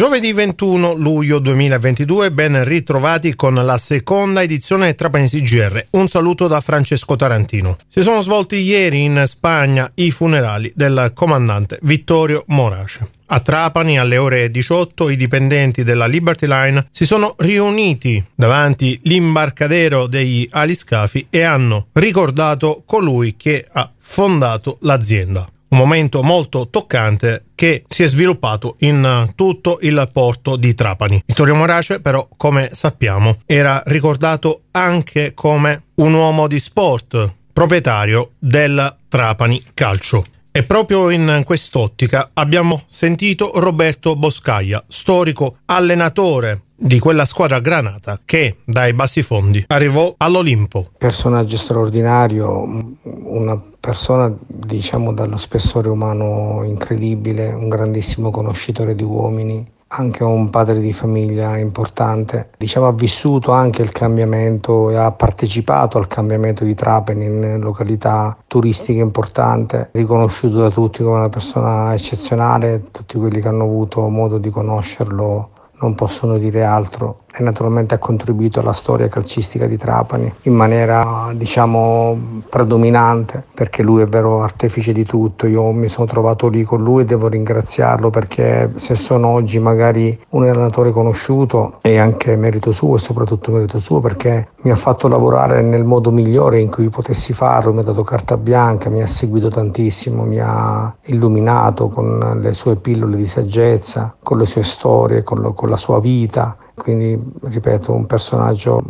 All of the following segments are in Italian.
Giovedì 21 luglio 2022, ben ritrovati con la seconda edizione Trapanesi GR. Un saluto da Francesco Tarantino. Si sono svolti ieri in Spagna i funerali del comandante Vittorio Morace. A Trapani alle ore 18 i dipendenti della Liberty Line si sono riuniti davanti l'imbarcadero degli aliscafi e hanno ricordato colui che ha fondato l'azienda un momento molto toccante che si è sviluppato in tutto il porto di Trapani. Vittorio Morace però, come sappiamo, era ricordato anche come un uomo di sport, proprietario del Trapani Calcio. E proprio in quest'ottica abbiamo sentito Roberto Boscaglia, storico allenatore di quella squadra granata che dai bassi fondi arrivò all'Olimpo. Personaggio straordinario, una persona diciamo dallo spessore umano incredibile, un grandissimo conoscitore di uomini, anche un padre di famiglia importante. Diciamo ha vissuto anche il cambiamento e ha partecipato al cambiamento di Trapani in località turistica importante, riconosciuto da tutti come una persona eccezionale, tutti quelli che hanno avuto modo di conoscerlo non possono dire altro e naturalmente ha contribuito alla storia calcistica di Trapani in maniera diciamo predominante perché lui è vero artefice di tutto. Io mi sono trovato lì con lui e devo ringraziarlo perché se sono oggi magari un allenatore conosciuto è anche merito suo e soprattutto merito suo perché mi ha fatto lavorare nel modo migliore in cui potessi farlo mi ha dato carta bianca mi ha seguito tantissimo mi ha illuminato con le sue pillole di saggezza con le sue storie con, lo, con la sua vita quindi ripeto un personaggio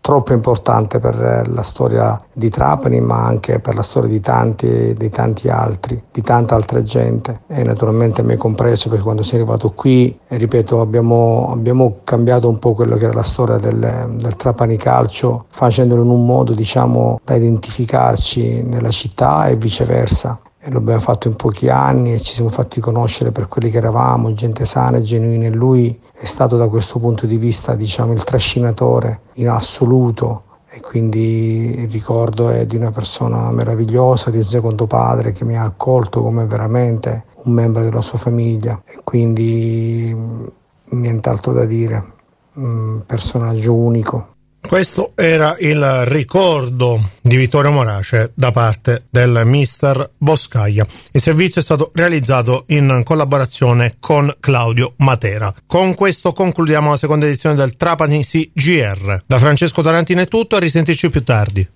troppo importante per la storia di Trapani ma anche per la storia di tanti, di tanti altri, di tanta altra gente. E naturalmente me compreso perché quando sono arrivato qui, ripeto, abbiamo, abbiamo cambiato un po' quello che era la storia del, del Trapani Calcio facendolo in un modo diciamo da identificarci nella città e viceversa e lo abbiamo fatto in pochi anni e ci siamo fatti conoscere per quelli che eravamo, gente sana e genuina. E lui è stato da questo punto di vista diciamo il trascinatore in assoluto. E quindi il ricordo è di una persona meravigliosa, di un secondo padre che mi ha accolto come veramente un membro della sua famiglia. E quindi mm, nient'altro da dire, un personaggio unico. Questo era il ricordo di Vittorio Morace da parte del mister Boscaglia. Il servizio è stato realizzato in collaborazione con Claudio Matera. Con questo concludiamo la seconda edizione del Trapani CGR. Da Francesco Tarantino è tutto, a risentirci più tardi.